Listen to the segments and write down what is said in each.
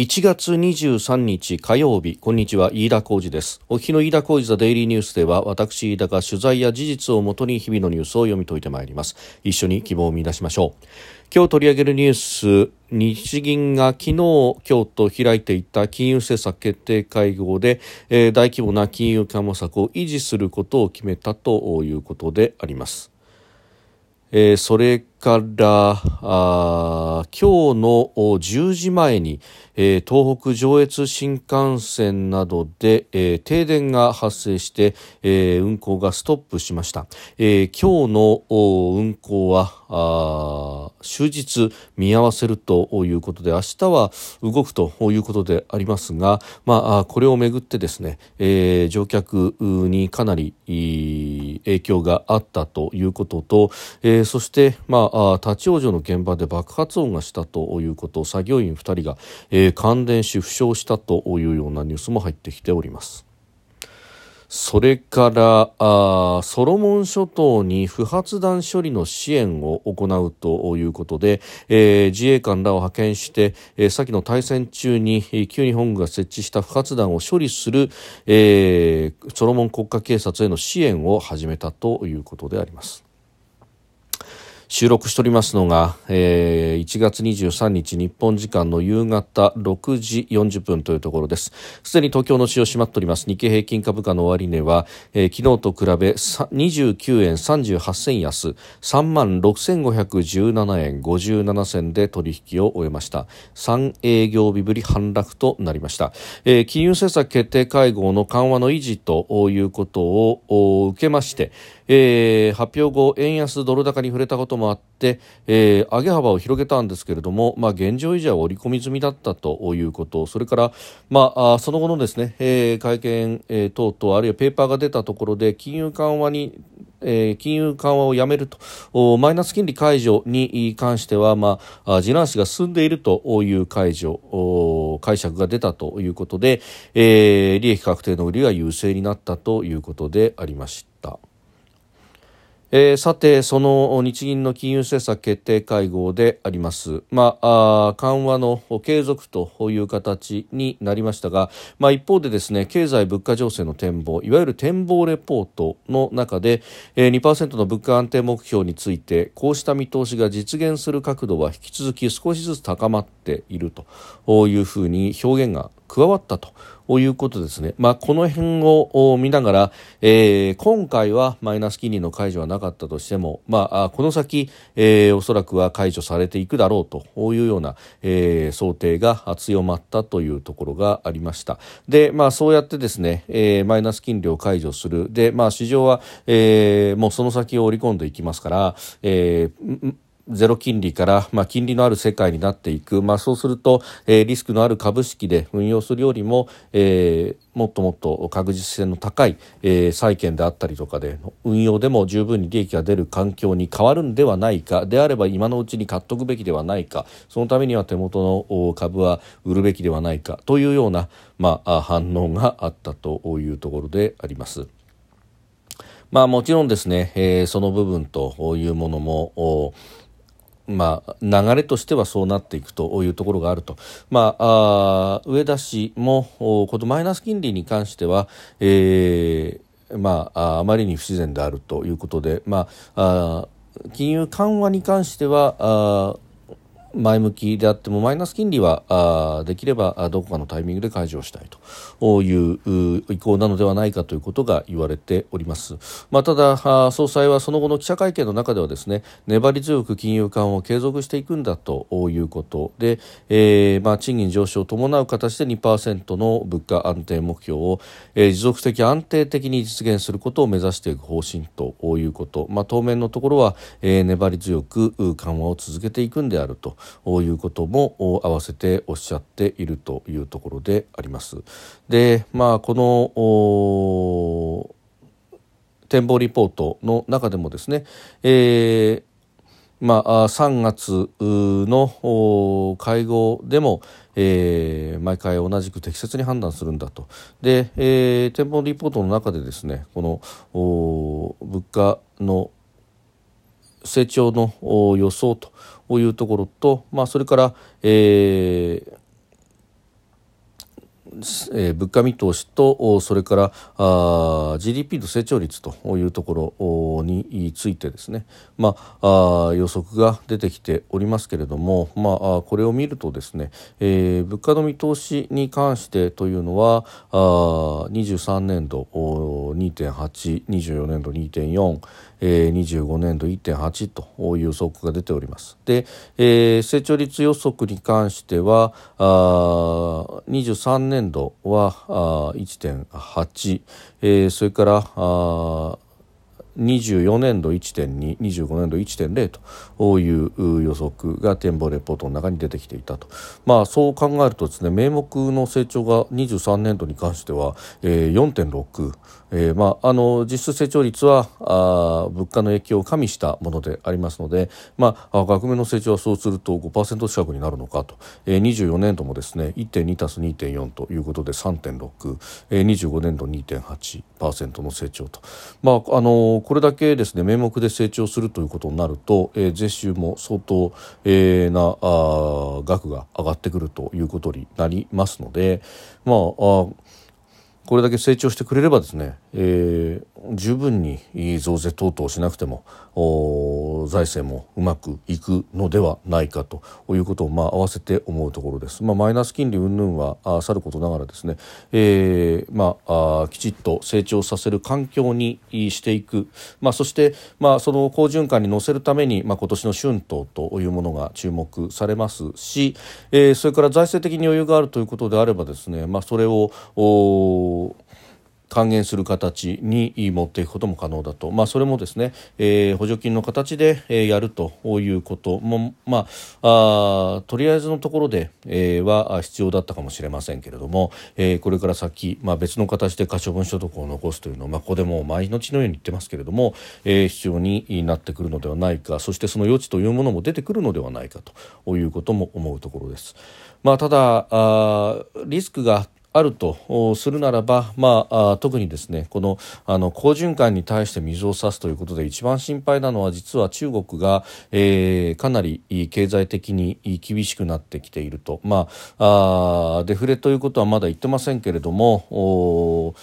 1月23日火曜日こんにちは飯田浩二です。お日の飯田浩二ザデイリーニュースでは私飯田が取材や事実をもとに日々のニュースを読み解いてまいります。一緒に希望を見出しましょう。今日取り上げるニュース日銀が昨日今日と開いていた金融政策決定会合で、えー、大規模な金融緩和策を維持することを決めたということであります。えー、それからあ今日の10時前に、えー、東北上越新幹線などで、えー、停電が発生して、えー、運行がストップしました、えー、今日の運行はあ終日見合わせるということで明日は動くということでありますが、まあ、これをめぐってですね、えー、乗客にかなり影響があったということと、えー、そして、まあ、立ち往生の現場で爆発音がしたということ作業員2人が、えー、感電し負傷したというようなニュースも入ってきております。それからあソロモン諸島に不発弾処理の支援を行うということで、えー、自衛官らを派遣して、えー、先の対戦中に旧日本軍が設置した不発弾を処理する、えー、ソロモン国家警察への支援を始めたということであります。収録しておりますのが、えー、1月23日日本時間の夕方6時40分というところです。すでに東京の市を閉まっております。日経平均株価の終値は、えー、昨日と比べ29円38銭安3万6517円57銭で取引を終えました。3営業日ぶり反落となりました、えー、金融政策決定会合の緩和の維持ということを受けまして、えー、発表後円安ドル高に触れたこともあって、えー、上げ幅を広げたんですけれども、まあ、現状維持は織り込み済みだったということそれから、まあ、その後のですね、えー、会見、えー、等々あるいはペーパーが出たところで金融緩和に、金融緩和をやめるとマイナス金利解除に関しては、まあ、地ならしが進んでいるという解除解釈が出たということで、えー、利益確定の売りが優勢になったということでありました。えー、さて、その日銀の金融政策決定会合であります、まあ、あ緩和の継続という形になりましたが、まあ、一方でですね経済物価情勢の展望いわゆる展望レポートの中で、えー、2%の物価安定目標についてこうした見通しが実現する角度は引き続き少しずつ高まっているというふうに表現が加わったということですね。まあ、この辺を見ながら、えー、今回はマイナス金利の解除はなかったとしても、まあ、この先、えー、おそらくは解除されていくだろうというような、えー、想定が強まったというところがありました。で、まあ、そうやってですね、えー、マイナス金利を解除する。で、まあ、市場は、えー、もうその先を織り込んでいきますから、えーゼロ金利から、まあ、金利のある世界になっていく、まあ、そうすると、えー、リスクのある株式で運用するよりも、えー、もっともっと確実性の高い、えー、債券であったりとかで運用でも十分に利益が出る環境に変わるんではないか。であれば今のうちに買っとくべきではないか。そのためには手元の株は売るべきではないか。というような、まあ、反応があったというところであります。まあもちろんですね、えー、その部分というものもまあ、流れとしてはそうなっていくというところがあると、まあ、あ上田氏もこのマイナス金利に関しては、えーまあ、あまりに不自然であるということで、まあ、あ金融緩和に関してはあ前向きであってもマイナス金利はあできればどこかのタイミングで解除したいという意向なのではないかということが言われております、まあ、ただ総裁はその後の記者会見の中ではですね粘り強く金融緩和を継続していくんだということで、えーまあ、賃金上昇を伴う形で2%の物価安定目標を、えー、持続的安定的に実現することを目指していく方針ということ、まあ、当面のところは、えー、粘り強く緩和を続けていくんであると。いうことも合わせておっしゃっているというところであります。で、まあ、この展望リポートの中でもですね、えーまあ、3月の会合でも、えー、毎回同じく適切に判断するんだとで、えー、展望リポートの中でですねこの物価の成長の予想というところと、まあ、それから、えーえー、物価見通しとそれからあ GDP の成長率というところについてですね、まあ、あ予測が出てきておりますけれども、まあ、これを見るとですね、えー、物価の見通しに関してというのはあ23年度2.8、24年度2.4、えー、25年度1.8という予測が出ております。で、えー、成長率予測に関してはあ23年度はあ1.8、えー、それからあ24年度1.2、25年度1.0という予測が展望レポートの中に出てきていたと。まあそう考えるとですね、名目の成長が23年度に関しては、えー、4.6、えー、まああの実質成長率はあ物価の影響を加味したものでありますので、まあ額面の成長はそうすると5%近くになるのかと。えー、24年度もですね、1.2たす2.4ということで3.6、えー、25年度2.8%の成長と。まああのこれだけですね名目で成長するということになると、えー、税収も相当、えー、なあ額が上がってくるということになりますのでまああこれだけ成長してくれればですね、えー、十分に増税等々しなくても財政もうまくいくのではないかということを、まあ、合わせて思うところです。まあ、マイナス金利云々はさることながらですね、えーまあ、あきちっと成長させる環境にしていく、まあ、そして、まあ、その好循環に乗せるために、まあ、今年の春闘というものが注目されますし、えー、それから財政的に余裕があるということであればですね、まあ、それを還元する形に持っていくことも可能だと、まあ、それもですね、えー、補助金の形で、えー、やるということも、まあ、あとりあえずのところで、えー、は必要だったかもしれませんけれども、えー、これから先、まあ、別の形で可処分所得を残すというのは、まあ、ここでも毎日のように言ってますけれども、えー、必要になってくるのではないかそしてその余地というものも出てくるのではないかということも思うところです。まあ、ただあリスクがあるとするならば、まあ、特にですねこのあの好循環に対して水を差すということで一番心配なのは実は中国が、えー、かなり経済的に厳しくなってきていると、まあ、あデフレということはまだ言ってませんけれども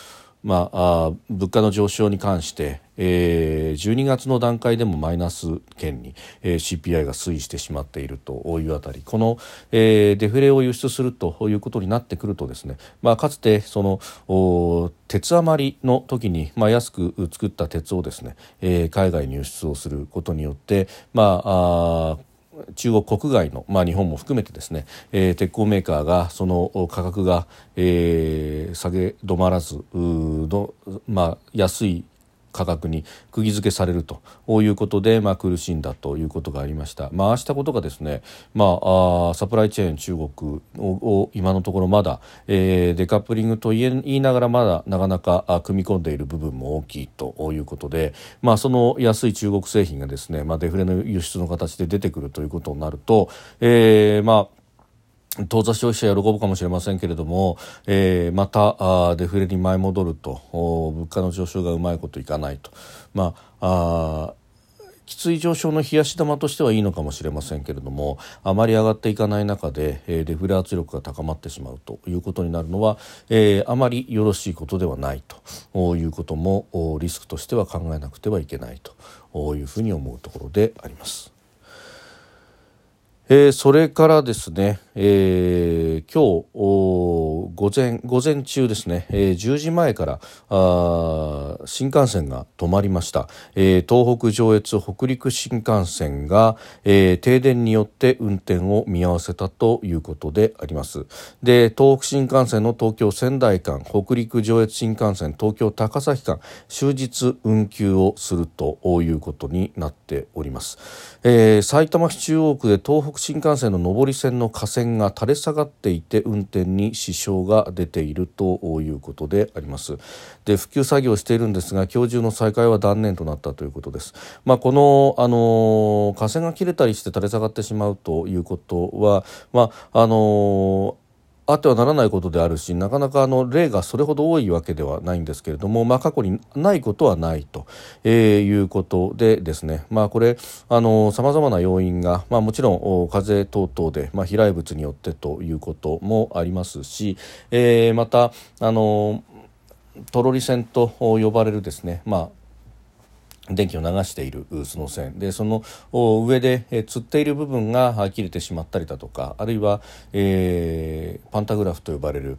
まあ、物価の上昇に関して、えー、12月の段階でもマイナス圏に、えー、CPI が推移してしまっているというあたり。この、えー、デフレを輸出するということになってくるとですね、まあ、かつてその鉄余りの時に、まあ、安く作った鉄をですね、えー、海外に輸出をすることによって、まあ、あ中国国外の、まあ、日本も含めてですね、えー、鉄鋼メーカーがその価格が、えー、下げ止まらずの、まあ、安い価格に釘付けされるということで、まあ、苦しんだということがありました。まあ、したことがですね、まあ、あサプライチェーン中国を今のところまだ、えー、デカップリングと言いながらまだなかなか組み込んでいる部分も大きいということで、まあ、その安い中国製品がですね、まあ、デフレの輸出の形で出てくるということになると、えー、まあ当座消費者喜ぶかもしれませんけれども、えー、またあデフレに前戻ると物価の上昇がうまいこといかないと、まあ、あきつい上昇の冷やし玉としてはいいのかもしれませんけれどもあまり上がっていかない中で、えー、デフレ圧力が高まってしまうということになるのは、えー、あまりよろしいことではないということもリスクとしては考えなくてはいけないというふうに思うところであります。えー、それからですね、えー、今日午前午前中ですね、えー、10時前からあ新幹線が止まりました、えー、東北上越北陸新幹線が、えー、停電によって運転を見合わせたということであります。で東北新幹線の東京仙台間北陸上越新幹線東京高崎間終日運休をするということになっております、えー、埼玉市中央区で東北新幹線の上り線の架線が垂れ下がっていて運転に支障が出ているということであります。で復旧作業をしているんですが今日中の再開は断念となったということです。まあ、このあの架線が切れたりして垂れ下がってしまうということはまああのあってはならないことであるしなかなかあの例がそれほど多いわけではないんですけれども、まあ、過去にないことはないと、えー、いうことでですね、まあ、これさまざまな要因が、まあ、もちろん風等々で、まあ、飛来物によってということもありますし、えー、またあのトロリ線と呼ばれるですね、まあ、電気を流しているその線。でその上で、え釣っている部分が切れてしまったりだとかあるいは、えー、パンタグラフと呼ばれる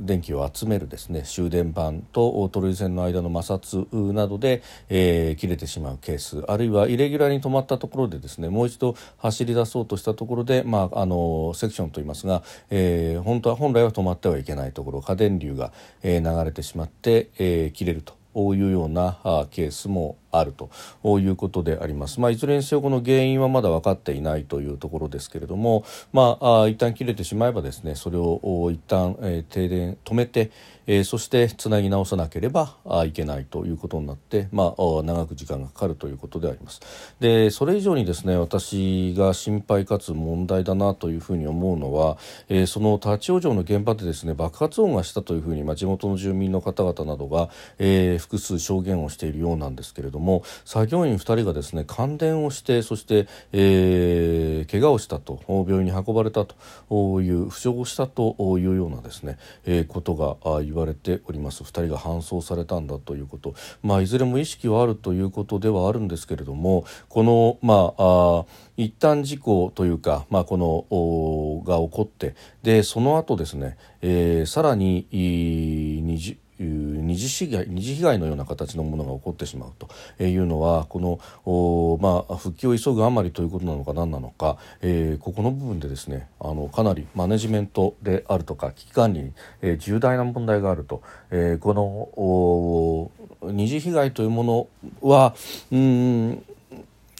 電気を集めるですね終電板とトロリ線の間の摩擦などで、えー、切れてしまうケースあるいはイレギュラーに止まったところでですねもう一度走り出そうとしたところで、まあ、あのセクションといいますが、えー、本当は本来は止まってはいけないところ過電流が、流れてしまって、え、切れると。いうようなケースもあるということであります。まあ、いずれにせよこの原因はまだ分かっていないというところですけれども、まあ、一旦切れてしまえばですねそれを一旦、えー、停電止めて、えー、そしてつなぎ直さなければいけないということになって、まあ、長く時間がかかるということであります。でそれ以上にですね私が心配かつ問題だなというふうに思うのは、えー、その立ち往生の現場でですね爆発音がしたというふうに、まあ、地元の住民の方々などが、えー、複数証言をしているようなんですけれども作業員2人がですね感電をしてそして、えー、怪我をしたと病院に運ばれたという負傷をしたというようなですね、えー、ことが言われております。2人が搬送されたんだということ、まあ、いずれも意識はあるということではあるんですけれどもこのまああ一旦事故というか、まあ、このが起こってでその後ですね、えー、さらに20いう二次被害二次被害のような形のものが起こってしまうと。いうのはこの、まあ、復帰を急ぐあまりということなのか何なのか、えー、ここの部分でですねあのかなりマネジメントであるとか危機管理に、えー、重大な問題があると、えー、この二次被害というものはうん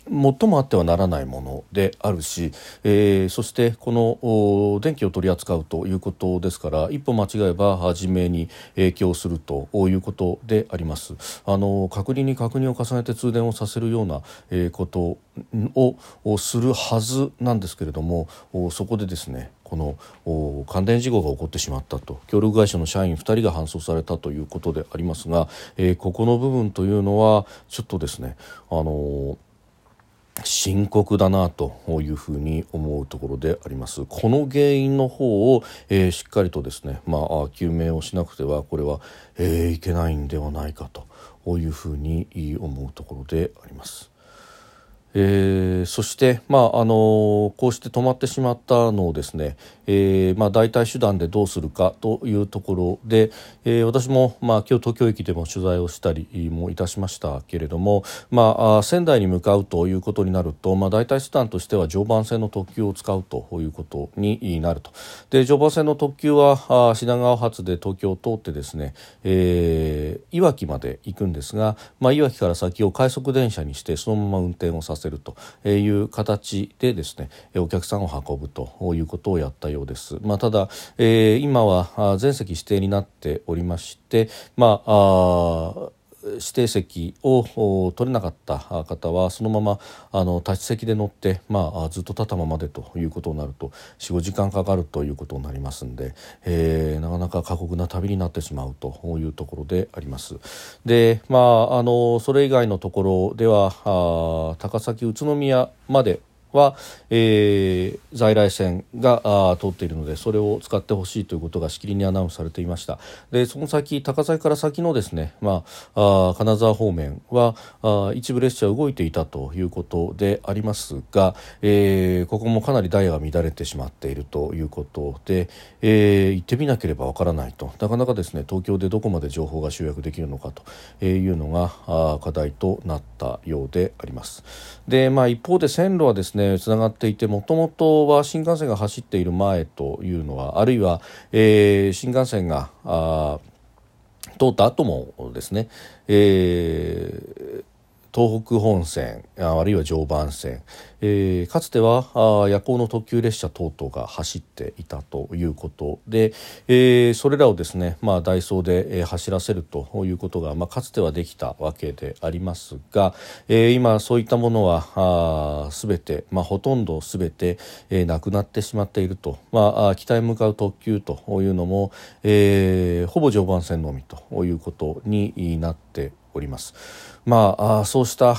最もあってはならないものであるし、えー、そしてこの電気を取り扱うということですから一歩間違えば初めに影響するということであります。あの確認に確認を重ねて通電をさせるような、えー、ことをするはずなんですけれどもそこでですねこの感電事故が起こってしまったと協力会社の社員2人が搬送されたということでありますが、えー、ここの部分というのはちょっとですねあのー深刻だなというふうに思うところであります。この原因の方を、えー、しっかりとですね、まあ、究明をしなくてはこれは、えー、いけないんではないかというふうに思うところであります。えー、そして、まああのこうして止まってしまったのをですね、えーまあ、代替手段でどうするかというところで、えー、私も、まあ、今日東京駅でも取材をしたりもいたしましたけれども、まあ、仙台に向かうということになると、まあ、代替手段としては常磐線の特急を使うということになると。で常磐線の特急はあ品川発で東京を通ってですね、えー、いわきまで行くんですが、まあ、いわきから先を快速電車にしてそのまま運転をさせせるという形でですねお客さんを運ぶということをやったようです。まあ、ただ、えー、今は全席指定になっておりまして、まあ指定席を取れなかった方はそのままあの立ち席で乗って、まあ、ずっと立ったままでということになると45時間かかるということになりますんで、えー、なかなか過酷な旅になってしまうというところであります。でまああのそれ以外のところでは高崎宇都宮までは、えー、在来線があ通っているのでそれを使ってほしいということがしきりにアナウンスされていました。でその先高崎から先のですね、まあ、あ金沢方面はあ一部列車動いていたということでありますが、えー、ここもかなりダイヤが乱れてしまっているということで、えー、行ってみなければわからないと。なかなかですね東京でどこまで情報が集約できるのかというのがあ課題となったようであります。で、まあ、一方で線路はですねねつながっていてもともとは新幹線が走っている前というのはあるいは、えー、新幹線があ通った後もですね、えー東北本線あるいは常磐線、えー、かつてはあ夜行の特急列車等々が走っていたということで、えー、それらをですね、まあ、ダイソーで、走らせるということが、まあ、かつてはできたわけでありますが、えー、今そういったものはすべて、まあ、ほとんどすべて、えー、なくなってしまっていると、まあ、北へ向かう特急というのも、えー、ほぼ常磐線のみということになっております。まあ、そうした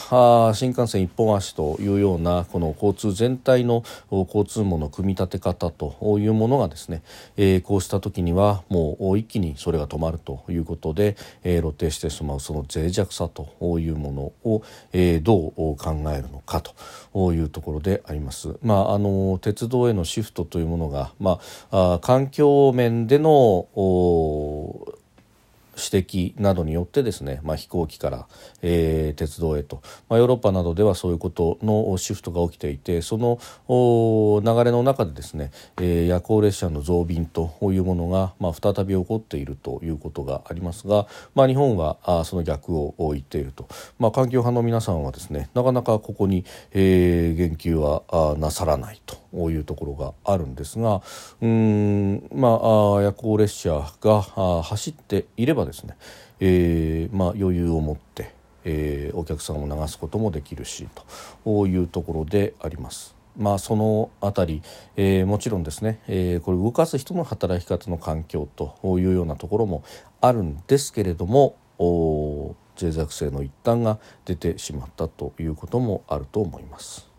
新幹線一本足というようなこの交通全体の交通網の組み立て方というものがですね、えー、こうした時にはもう一気にそれが止まるということで、えー、露呈してしまうその脆弱さというものを、えー、どう考えるのかというところであります。まあ、あの鉄道へのシフトというものが、まあ、環境面での指摘などによってですね、まあ、飛行機から、えー、鉄道へと、まあ、ヨーロッパなどではそういうことのシフトが起きていてその流れの中でですね、えー、夜行列車の増便というものが、まあ、再び起こっているということがありますが、まあ、日本はあその逆を言っていると、まあ、環境派の皆さんはですねなかなかここに、えー、言及はあなさらないというところがあるんですがうんまあ夜行列車が走っていればですね、えーまあ、余裕を持って、えー、お客さんを流すこともできるしというところであります。まあ、そのあたり、えー、もちろんですね、えー、これ動かす人の働き方の環境というようなところもあるんですけれども脆弱性の一端が出てしまったということもあると思います。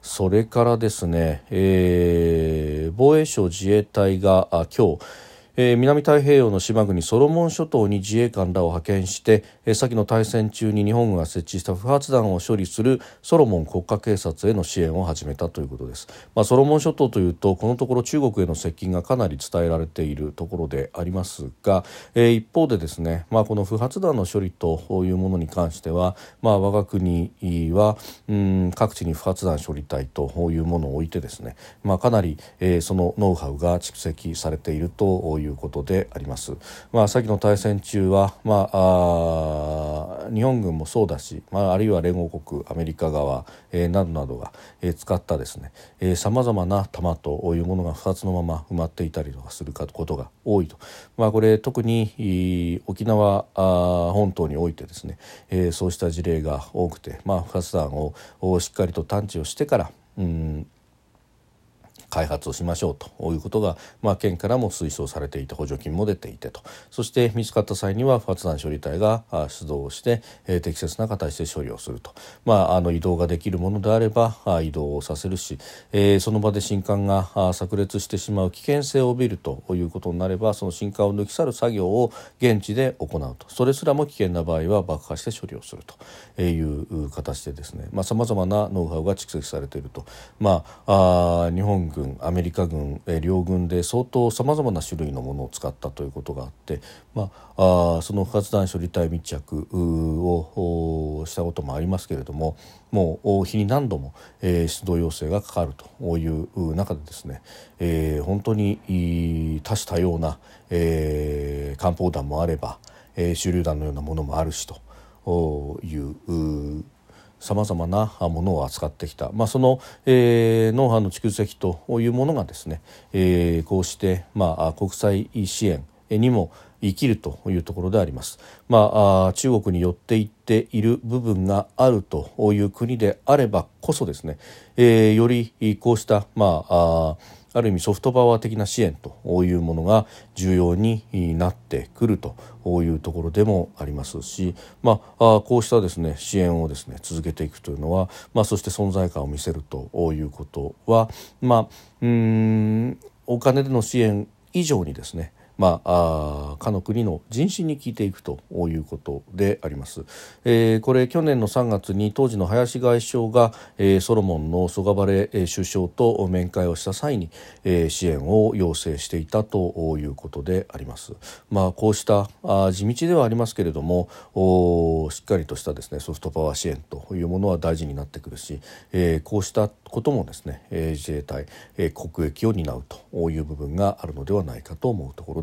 それからですね、えー、防衛省自衛隊が今日えー、南太平洋の島国ソロモン諸島に自衛官らを派遣して、えー、先の大戦中に日本軍が設置した不発弾を処理するソロモン国家警察への支援を始めたということです、まあ、ソロモン諸島というとこのところ中国への接近がかなり伝えられているところでありますが、えー、一方でですね、まあ、この不発弾の処理というものに関しては、まあ、我が国はうん各地に不発弾処理隊というものを置いてですね、まあ、かなり、えー、そのノウハウが蓄積されているといういうことであります。まあ、先の大戦中は、まあ、あ日本軍もそうだし、まあ、あるいは連合国アメリカ側、えー、などなどが、えー、使ったですねさまざまな弾というものが2つのまま埋まっていたりとかすることが多いと、まあ、これ特に沖縄本島においてですね、えー、そうした事例が多くて、まあ、不発弾をしっかりと探知をしてからうん開発をしましょうということが、まあ、県からも推奨されていて補助金も出ていてと。そして見つかった際には不発弾処理隊が出動して、えー、適切な形で処理をすると、まあ、あの移動ができるものであれば移動をさせるし、えー、その場で新艦が炸裂してしまう危険性を帯びるということになればその新艦を抜き去る作業を現地で行うと。それすらも危険な場合は爆破して処理をすると。いう形でですね。さまざ、まなノウハウが蓄積されていると、まあ、あ日本軍アメリカ軍、え両軍で相当さまざまな種類のものを使ったということがあって、まあ、あその不発弾処理隊密着をしたこともありますけれどももう日に何度も、え、出動要請がかかるという中でですね、えー、本当に多種多様な、えー、艦砲弾もあれば、えー、手榴弾のようなものもあるしというさまざまなものを扱ってきた、まあ、その、えー、ノウハウの蓄積というものがですね、えー、こうして、まあ、国際支援にも生きるというところであります。まあ、中国に寄っていっている部分があるという国であればこそですね、えー、よりこうした、まあある意味ソフトパワー的な支援というものが重要になってくるというところでもありますし、まあ、こうしたですね支援をですね続けていくというのは、まあ、そして存在感を見せるということは、まあ、うんお金での支援以上にですねまあ、あかの国の人心に聞いていくということであります。えー、これ去年の3月に当時の林外相が、えー、ソロモンのソガバレ首相と面会をした際に、えー、支援を要請していたということであります。まあ、こうしたあ地道ではありますけれどもおしっかりとしたですねソフトパワー支援というものは大事になってくるし、えー、こうしたこともですね、えー、自衛隊、えー、国益を担うという部分があるのではないかと思うところ